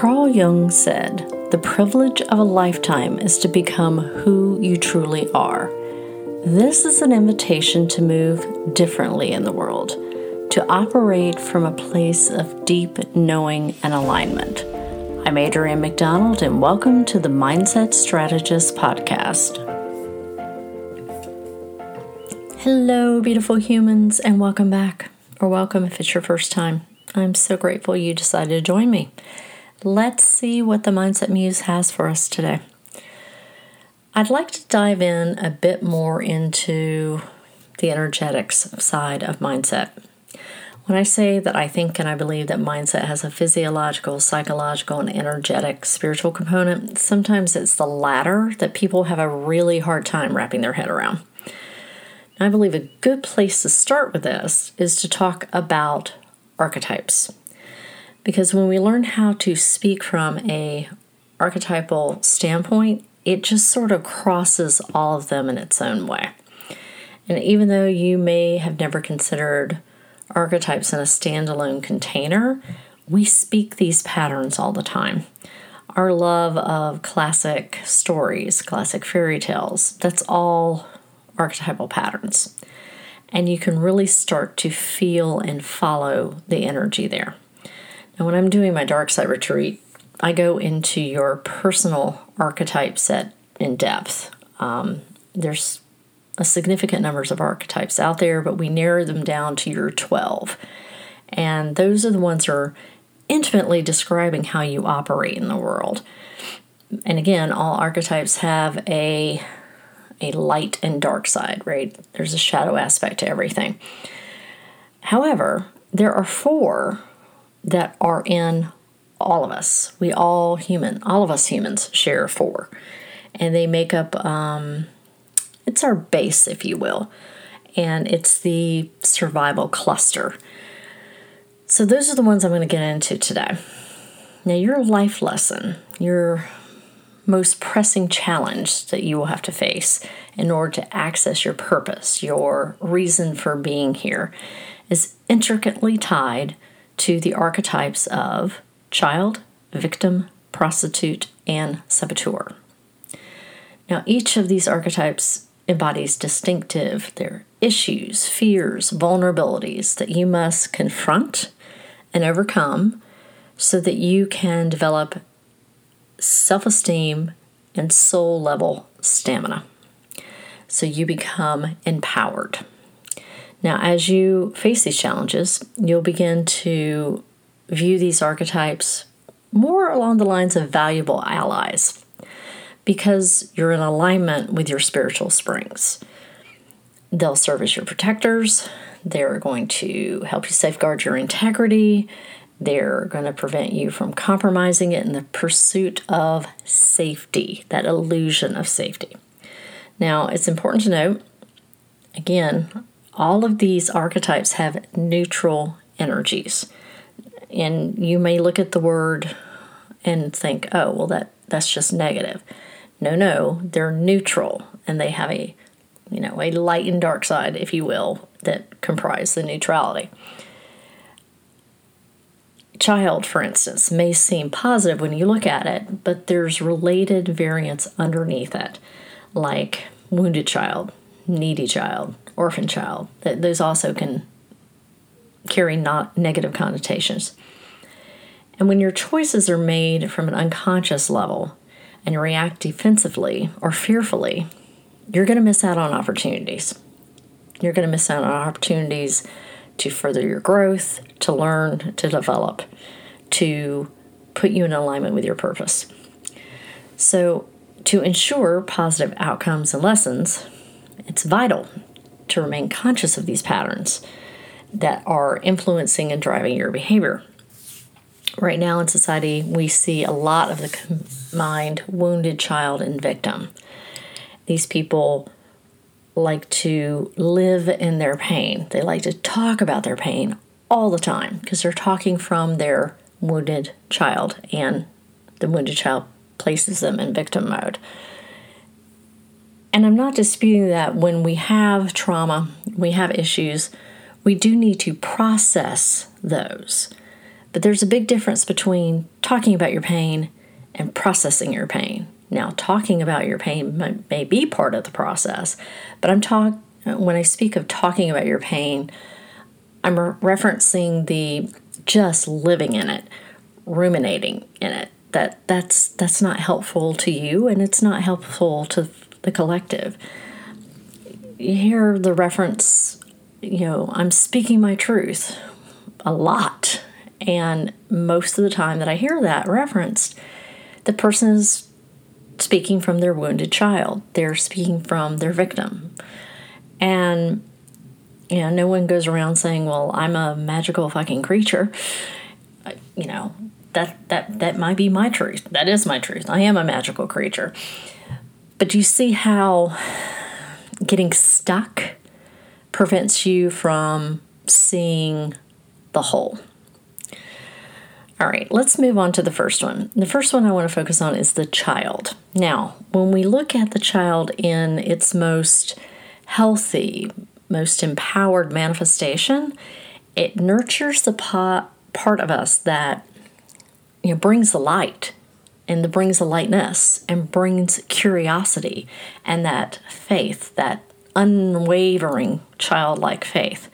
Carl Jung said, The privilege of a lifetime is to become who you truly are. This is an invitation to move differently in the world, to operate from a place of deep knowing and alignment. I'm Adrianne McDonald, and welcome to the Mindset Strategist Podcast. Hello, beautiful humans, and welcome back, or welcome if it's your first time. I'm so grateful you decided to join me. Let's see what the Mindset Muse has for us today. I'd like to dive in a bit more into the energetics side of mindset. When I say that I think and I believe that mindset has a physiological, psychological, and energetic spiritual component, sometimes it's the latter that people have a really hard time wrapping their head around. I believe a good place to start with this is to talk about archetypes. Because when we learn how to speak from a archetypal standpoint, it just sort of crosses all of them in its own way. And even though you may have never considered archetypes in a standalone container, we speak these patterns all the time. Our love of classic stories, classic fairy tales, that's all archetypal patterns. And you can really start to feel and follow the energy there. Now, when I'm doing my dark side retreat, I go into your personal archetype set in depth. Um, there's a significant numbers of archetypes out there, but we narrow them down to your 12. And those are the ones that are intimately describing how you operate in the world. And again, all archetypes have a a light and dark side, right? There's a shadow aspect to everything. However, there are four that are in all of us. We all human, all of us humans share four, and they make up um, it's our base, if you will, and it's the survival cluster. So, those are the ones I'm going to get into today. Now, your life lesson, your most pressing challenge that you will have to face in order to access your purpose, your reason for being here, is intricately tied to the archetypes of child, victim, prostitute, and saboteur. Now, each of these archetypes embodies distinctive, their issues, fears, vulnerabilities that you must confront and overcome so that you can develop self esteem and soul level stamina. So you become empowered. Now, as you face these challenges, you'll begin to view these archetypes more along the lines of valuable allies because you're in alignment with your spiritual springs. They'll serve as your protectors, they're going to help you safeguard your integrity, they're going to prevent you from compromising it in the pursuit of safety, that illusion of safety. Now, it's important to note again, all of these archetypes have neutral energies. And you may look at the word and think, oh, well, that, that's just negative. No, no, they're neutral and they have a, you know, a light and dark side, if you will, that comprise the neutrality. Child, for instance, may seem positive when you look at it, but there's related variants underneath it, like wounded child, needy child, orphan child. Those also can carry not negative connotations. And when your choices are made from an unconscious level, and you react defensively or fearfully, you're going to miss out on opportunities. You're going to miss out on opportunities to further your growth, to learn, to develop, to put you in alignment with your purpose. So, to ensure positive outcomes and lessons, it's vital to remain conscious of these patterns that are influencing and driving your behavior. Right now in society, we see a lot of the combined wounded child and victim. These people like to live in their pain. They like to talk about their pain all the time because they're talking from their wounded child, and the wounded child places them in victim mode. And I'm not disputing that when we have trauma, we have issues, we do need to process those. But there's a big difference between talking about your pain and processing your pain. Now, talking about your pain may, may be part of the process, but I'm talk when I speak of talking about your pain, I'm re- referencing the just living in it, ruminating in it. That that's that's not helpful to you, and it's not helpful to the collective. You hear the reference, you know, I'm speaking my truth a lot, and most of the time that I hear that referenced, the person is speaking from their wounded child. They're speaking from their victim. And you know, no one goes around saying, "Well, I'm a magical fucking creature." You know, that that that might be my truth. That is my truth. I am a magical creature. But you see how getting stuck prevents you from seeing the whole. All right, let's move on to the first one. The first one I want to focus on is the child. Now, when we look at the child in its most healthy, most empowered manifestation, it nurtures the part of us that you know brings the light and the brings the lightness and brings curiosity and that faith, that unwavering childlike faith.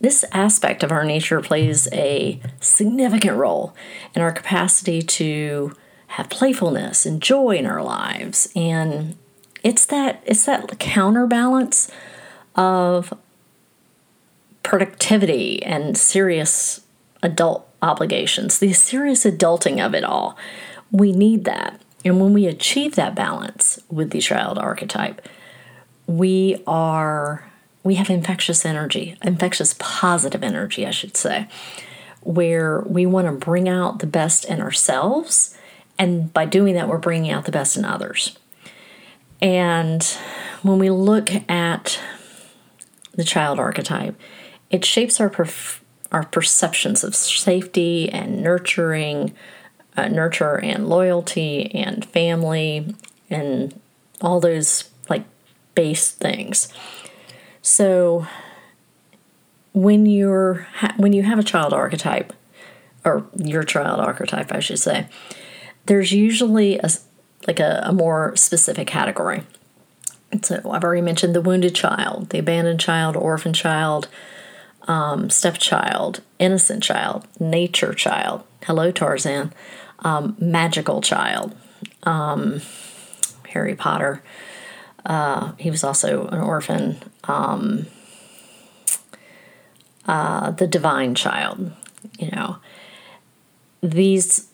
This aspect of our nature plays a significant role in our capacity to have playfulness and joy in our lives. And it's that it's that counterbalance of productivity and serious adult obligations, the serious adulting of it all. We need that. And when we achieve that balance with the child archetype, we are we have infectious energy, infectious positive energy, I should say, where we want to bring out the best in ourselves. And by doing that, we're bringing out the best in others. And when we look at the child archetype, it shapes our perf- our perceptions of safety and nurturing, uh, nurture and loyalty and family and all those like base things. So when you're when you have a child archetype or your child archetype I should say there's usually a like a, a more specific category. So I've already mentioned the wounded child, the abandoned child, orphan child, um, stepchild, innocent child, nature child. Hello, Tarzan. Um, magical child. Um, Harry Potter. Uh, he was also an orphan. Um, uh, the divine child. You know, these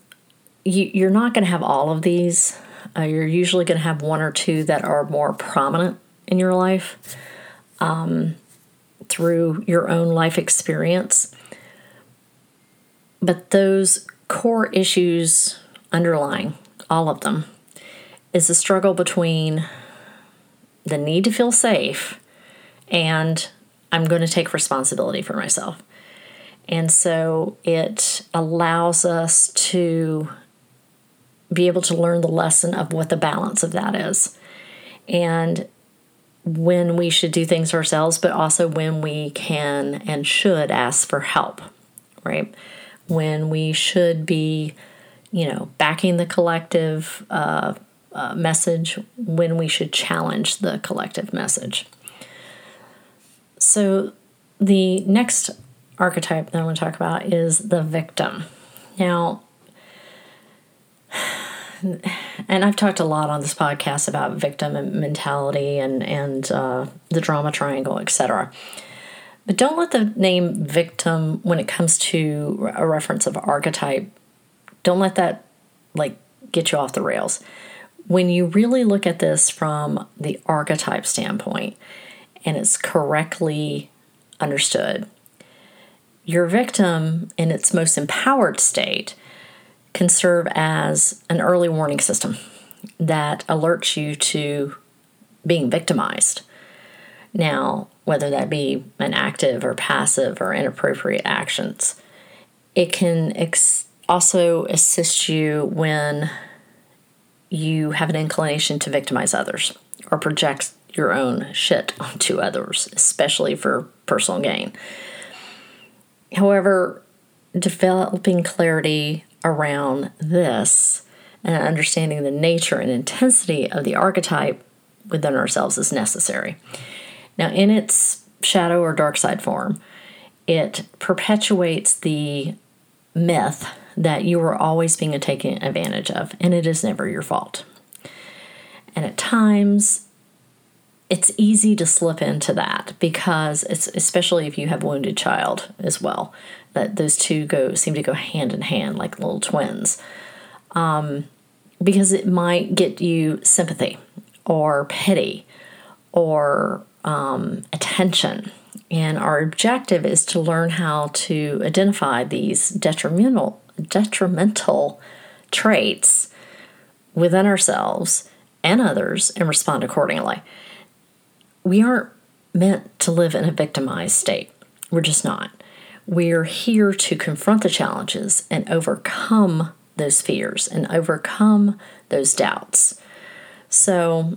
you, you're not going to have all of these. Uh, you're usually going to have one or two that are more prominent in your life um, through your own life experience. But those core issues underlying all of them is the struggle between the need to feel safe and I'm going to take responsibility for myself. And so it allows us to be able to learn the lesson of what the balance of that is. And when we should do things ourselves, but also when we can and should ask for help, right? When we should be, you know, backing the collective uh, uh, message, when we should challenge the collective message. So, the next archetype that I want to talk about is the victim. Now, and I've talked a lot on this podcast about victim mentality and and uh, the drama triangle, etc. But don't let the name victim, when it comes to a reference of archetype, don't let that like get you off the rails. When you really look at this from the archetype standpoint, and it's correctly understood, your victim in its most empowered state can serve as an early warning system that alerts you to being victimized. Now, whether that be an active or passive or inappropriate actions, it can ex- also assist you when you have an inclination to victimize others or project your own shit onto others, especially for personal gain. However, developing clarity around this and understanding the nature and intensity of the archetype within ourselves is necessary. Now, in its shadow or dark side form, it perpetuates the myth that you are always being taken advantage of, and it is never your fault. And at times, it's easy to slip into that because it's especially if you have wounded child as well that those two go seem to go hand in hand like little twins um, because it might get you sympathy or pity or um, attention and our objective is to learn how to identify these detrimental detrimental traits within ourselves and others and respond accordingly we aren't meant to live in a victimized state. We're just not. We're here to confront the challenges and overcome those fears and overcome those doubts. So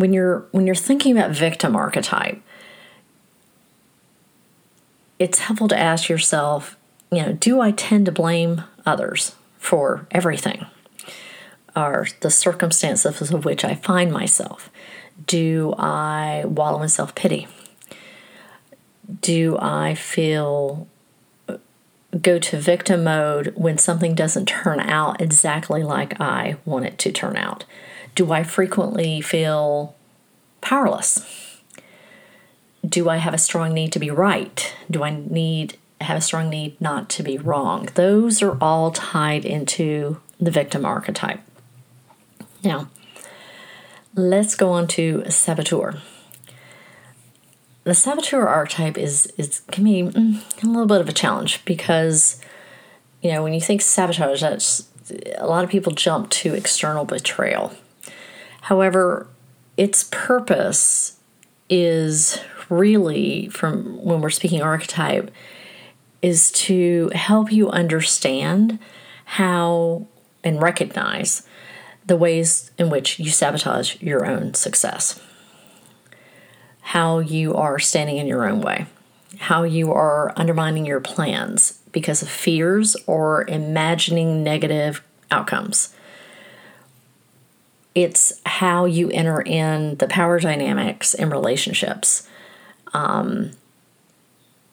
when you're when you're thinking about victim archetype, it's helpful to ask yourself, you know, do I tend to blame others for everything? Or the circumstances of which I find myself? Do I wallow in self pity? Do I feel uh, go to victim mode when something doesn't turn out exactly like I want it to turn out? Do I frequently feel powerless? Do I have a strong need to be right? Do I need have a strong need not to be wrong? Those are all tied into the victim archetype. Now, Let's go on to saboteur. The saboteur archetype is is can be mm, a little bit of a challenge because you know when you think sabotage, that's a lot of people jump to external betrayal. However, its purpose is really from when we're speaking archetype is to help you understand how and recognize the ways in which you sabotage your own success, how you are standing in your own way, how you are undermining your plans because of fears or imagining negative outcomes. It's how you enter in the power dynamics in relationships, um,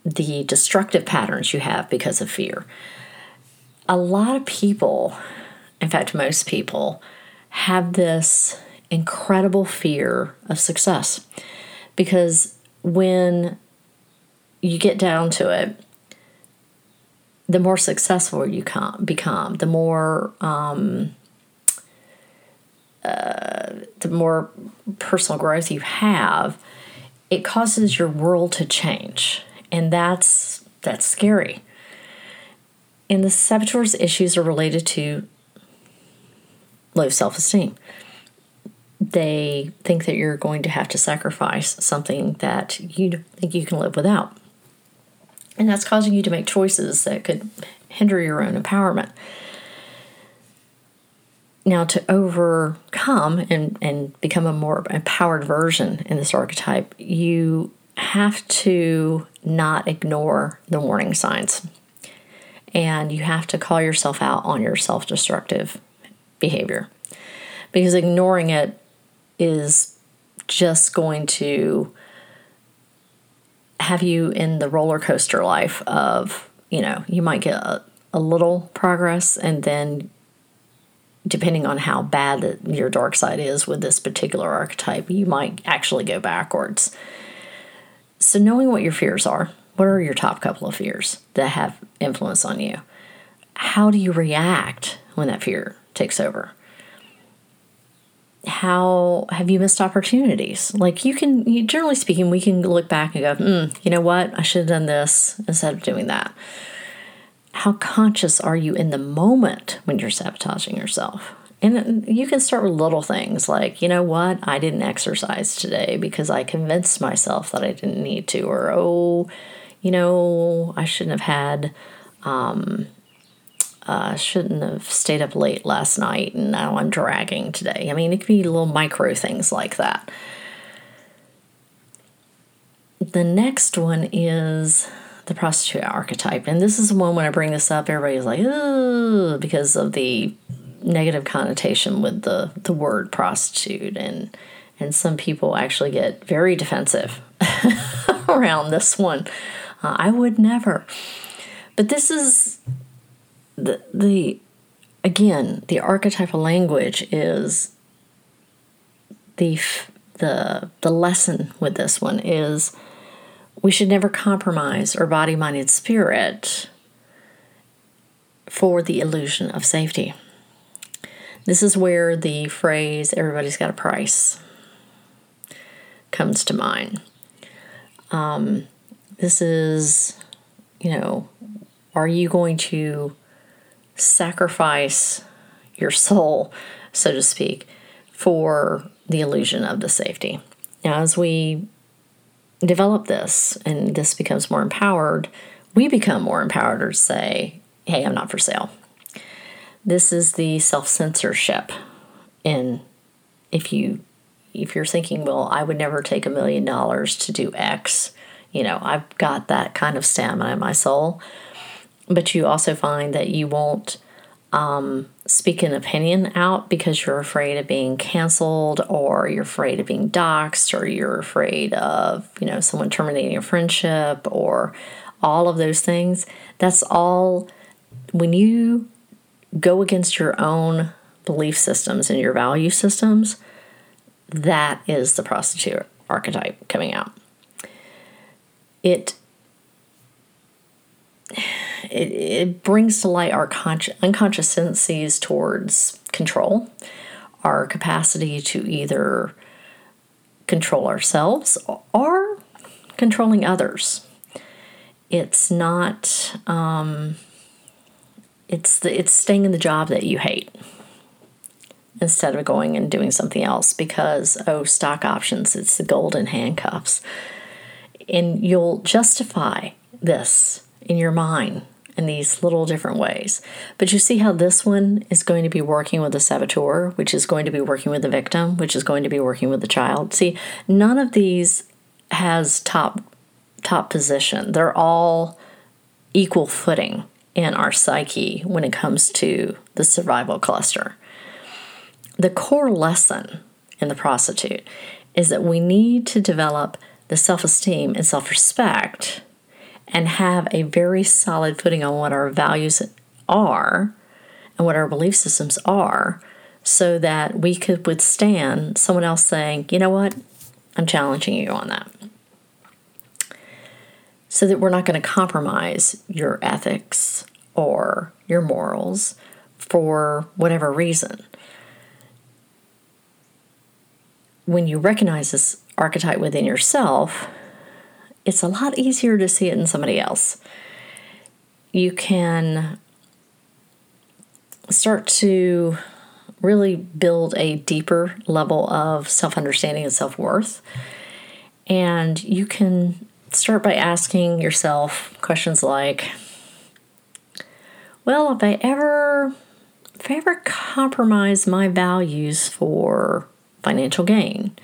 the destructive patterns you have because of fear. A lot of people, in fact, most people, have this incredible fear of success because when you get down to it, the more successful you become, the more um, the more personal growth you have, it causes your world to change, and that's that's scary. And the saboteur's issues are related to low self esteem. They think that you're going to have to sacrifice something that you think you can live without. And that's causing you to make choices that could hinder your own empowerment. Now, to overcome and, and become a more empowered version in this archetype, you have to not ignore the warning signs. And you have to call yourself out on your self destructive behavior because ignoring it is just going to have you in the roller coaster life of, you know, you might get a, a little progress and then depending on how bad your dark side is with this particular archetype, you might actually go backwards. So, knowing what your fears are, what are your top couple of fears that have influence on you? How do you react when that fear takes over? How have you missed opportunities? Like you can, you, generally speaking, we can look back and go, mm, you know what, I should have done this instead of doing that. How conscious are you in the moment when you're sabotaging yourself? And you can start with little things like, you know what, I didn't exercise today because I convinced myself that I didn't need to, or oh, you know, I shouldn't have had um, uh, shouldn't have stayed up late last night and now I'm dragging today. I mean, it could be little micro things like that. The next one is the prostitute archetype. And this is one when I bring this up, everybody's like, oh, because of the negative connotation with the, the word prostitute. And, and some people actually get very defensive around this one. Uh, I would never. But this is the, the, again, the archetypal language is the, the, the lesson with this one is we should never compromise our body, mind, and spirit for the illusion of safety. This is where the phrase, everybody's got a price, comes to mind. Um, this is, you know, are you going to sacrifice your soul, so to speak, for the illusion of the safety? Now, as we develop this and this becomes more empowered, we become more empowered to say, hey, I'm not for sale. This is the self censorship in if you if you're thinking, well, I would never take a million dollars to do X, you know, I've got that kind of stamina in my soul. But you also find that you won't um, speak an opinion out because you're afraid of being canceled or you're afraid of being doxxed or you're afraid of, you know, someone terminating your friendship or all of those things. That's all when you go against your own belief systems and your value systems, that is the prostitute archetype coming out. It it, it brings to light our unconscious tendencies towards control, our capacity to either control ourselves or controlling others. It's not. Um, it's the, it's staying in the job that you hate instead of going and doing something else because oh stock options it's the golden handcuffs and you'll justify this in your mind in these little different ways. But you see how this one is going to be working with the saboteur, which is going to be working with the victim, which is going to be working with the child. See, none of these has top top position. They're all equal footing in our psyche when it comes to the survival cluster. The core lesson in the prostitute is that we need to develop the self esteem and self respect and have a very solid footing on what our values are and what our belief systems are so that we could withstand someone else saying, you know what, I'm challenging you on that. So that we're not going to compromise your ethics or your morals for whatever reason. When you recognize this archetype within yourself, it's a lot easier to see it in somebody else. You can start to really build a deeper level of self understanding and self worth. And you can start by asking yourself questions like, well, if I ever if I ever compromise my values for financial gain,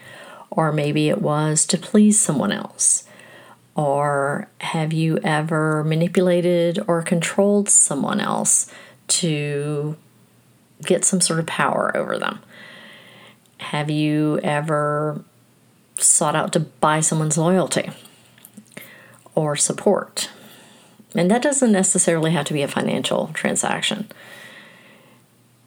or maybe it was to please someone else, or have you ever manipulated or controlled someone else to get some sort of power over them? Have you ever sought out to buy someone's loyalty or support? And that doesn't necessarily have to be a financial transaction.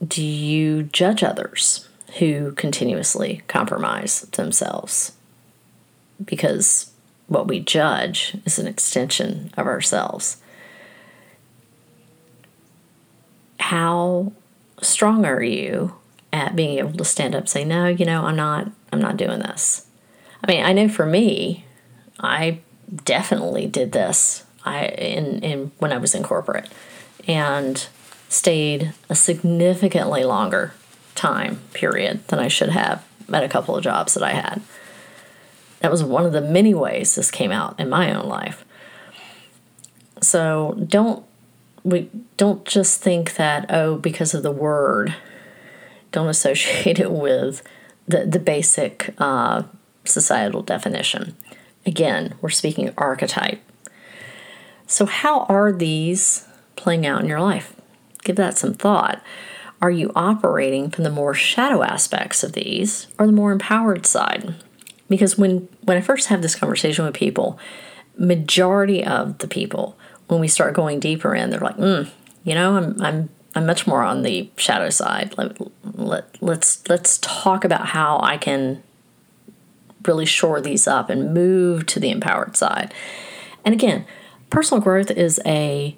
Do you judge others who continuously compromise themselves? Because what we judge is an extension of ourselves. How strong are you at being able to stand up say, no, you know, I'm not, I'm not doing this. I mean, I know for me, I definitely did this. I in, in when I was in corporate and stayed a significantly longer time period than I should have at a couple of jobs that I had. That was one of the many ways this came out in my own life. So don't we don't just think that oh because of the word, don't associate it with the the basic uh, societal definition. Again, we're speaking archetype. So, how are these playing out in your life? Give that some thought. Are you operating from the more shadow aspects of these or the more empowered side? Because when, when I first have this conversation with people, majority of the people, when we start going deeper in, they're like, mm, you know, I'm, I'm, I'm much more on the shadow side. Let, let, let's, let's talk about how I can really shore these up and move to the empowered side. And again, personal growth is a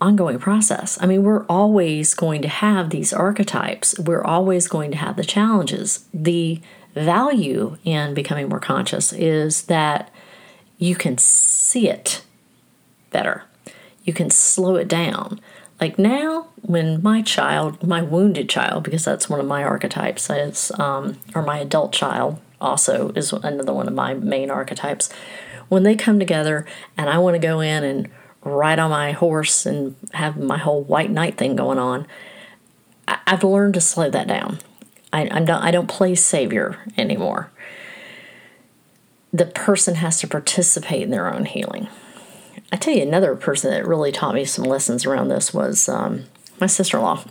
ongoing process. I mean, we're always going to have these archetypes. We're always going to have the challenges. The value in becoming more conscious is that you can see it better. You can slow it down. Like now, when my child, my wounded child, because that's one of my archetypes, is um, or my adult child also is another one of my main archetypes. When they come together, and I want to go in and ride on my horse and have my whole white knight thing going on, I, have learned to slow that down. I, I'm not, I don't play savior anymore. The person has to participate in their own healing. I tell you, another person that really taught me some lessons around this was um, my sister in law.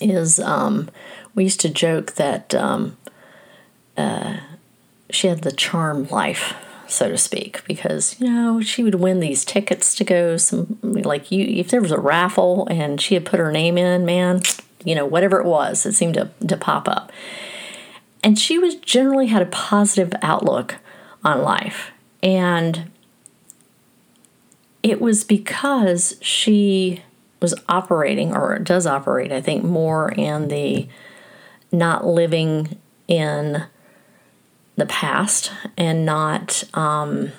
Is um, we used to joke that um, uh, she had the charm life so to speak, because you know she would win these tickets to go some like you if there was a raffle and she had put her name in, man, you know whatever it was, it seemed to to pop up. And she was generally had a positive outlook on life, and it was because she was operating or does operate, I think, more in the not living in the past and not um,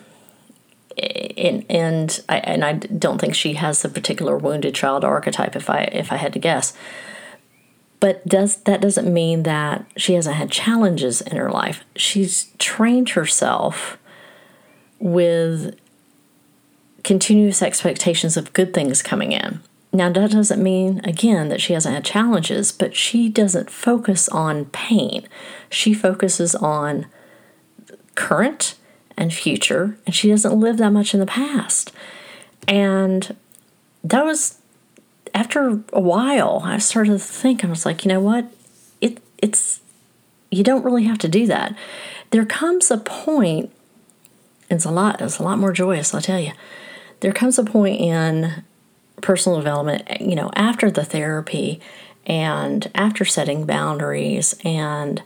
and and I and I don't think she has the particular wounded child archetype if I if I had to guess. But does that doesn't mean that she hasn't had challenges in her life. She's trained herself with continuous expectations of good things coming in. Now, that doesn't mean, again, that she hasn't had challenges, but she doesn't focus on pain. She focuses on current and future, and she doesn't live that much in the past. And that was after a while, I started to think, I was like, you know what? It it's you don't really have to do that. There comes a point, it's a lot, it's a lot more joyous, I'll tell you. There comes a point in personal development, you know, after the therapy and after setting boundaries and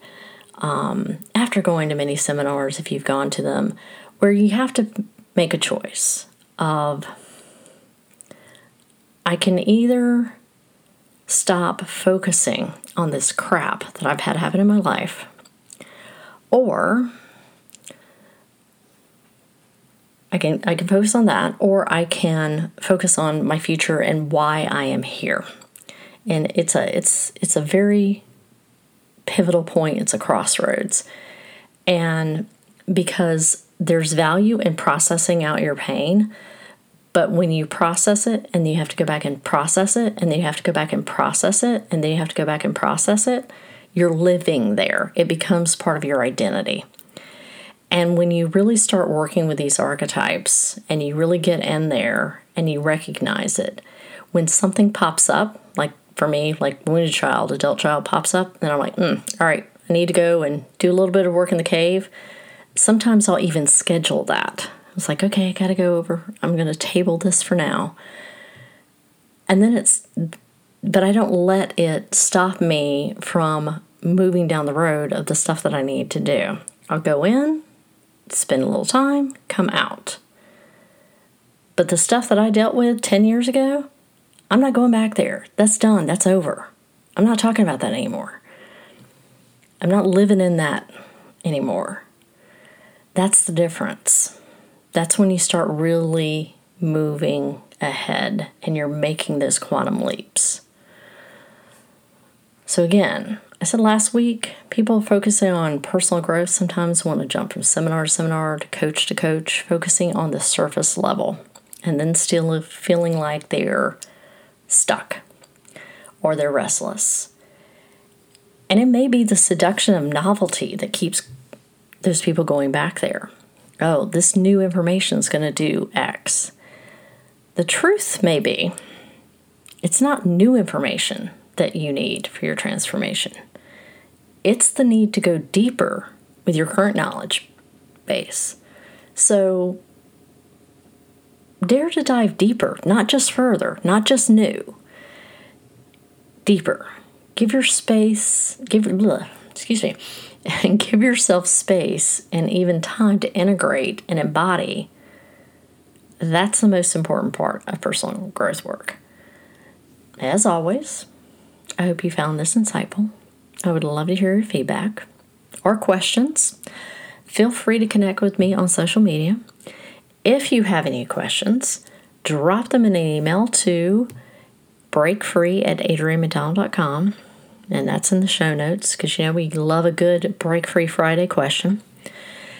um, after going to many seminars, if you've gone to them, where you have to make a choice of I can either stop focusing on this crap that I've had happen in my life, or I can I can focus on that, or I can focus on my future and why I am here. And it's a it's it's a very pivotal point, it's a crossroads. And because there's value in processing out your pain, but when you process it and you have to go back and process it, and then you have to go back and process it, and then you have to go back and process it, you're living there. It becomes part of your identity. And when you really start working with these archetypes and you really get in there and you recognize it, when something pops up, like for me, like wounded child, adult child pops up, and I'm like, mm, all right, I need to go and do a little bit of work in the cave. Sometimes I'll even schedule that. It's like, okay, I gotta go over. I'm gonna table this for now. And then it's, but I don't let it stop me from moving down the road of the stuff that I need to do. I'll go in, spend a little time, come out. But the stuff that I dealt with 10 years ago, I'm not going back there. That's done. That's over. I'm not talking about that anymore. I'm not living in that anymore. That's the difference. That's when you start really moving ahead and you're making those quantum leaps. So, again, I said last week, people focusing on personal growth sometimes want to jump from seminar to seminar to coach to coach, focusing on the surface level, and then still feeling like they're stuck or they're restless. And it may be the seduction of novelty that keeps those people going back there. Oh, this new information is going to do X. The truth may be it's not new information that you need for your transformation, it's the need to go deeper with your current knowledge base. So, dare to dive deeper, not just further, not just new, deeper. Give your space, give, bleh, excuse me, and give yourself space and even time to integrate and embody. That's the most important part of personal growth work. As always, I hope you found this insightful. I would love to hear your feedback or questions. Feel free to connect with me on social media. If you have any questions, drop them in an email to breakfree at adriannemcdonald.com. And that's in the show notes because you know we love a good Break Free Friday question.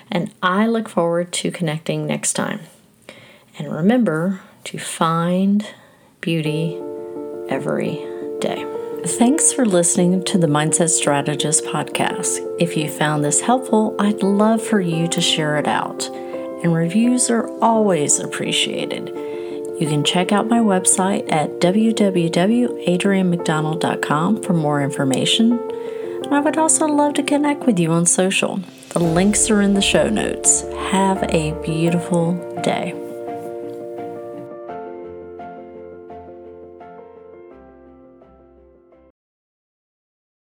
And I look forward to connecting next time. And remember to find beauty every day. Thanks for listening to the Mindset Strategist podcast. If you found this helpful, I'd love for you to share it out. And reviews are always appreciated. You can check out my website at www.adriannemcdonald.com for more information. And I would also love to connect with you on social. The links are in the show notes. Have a beautiful day.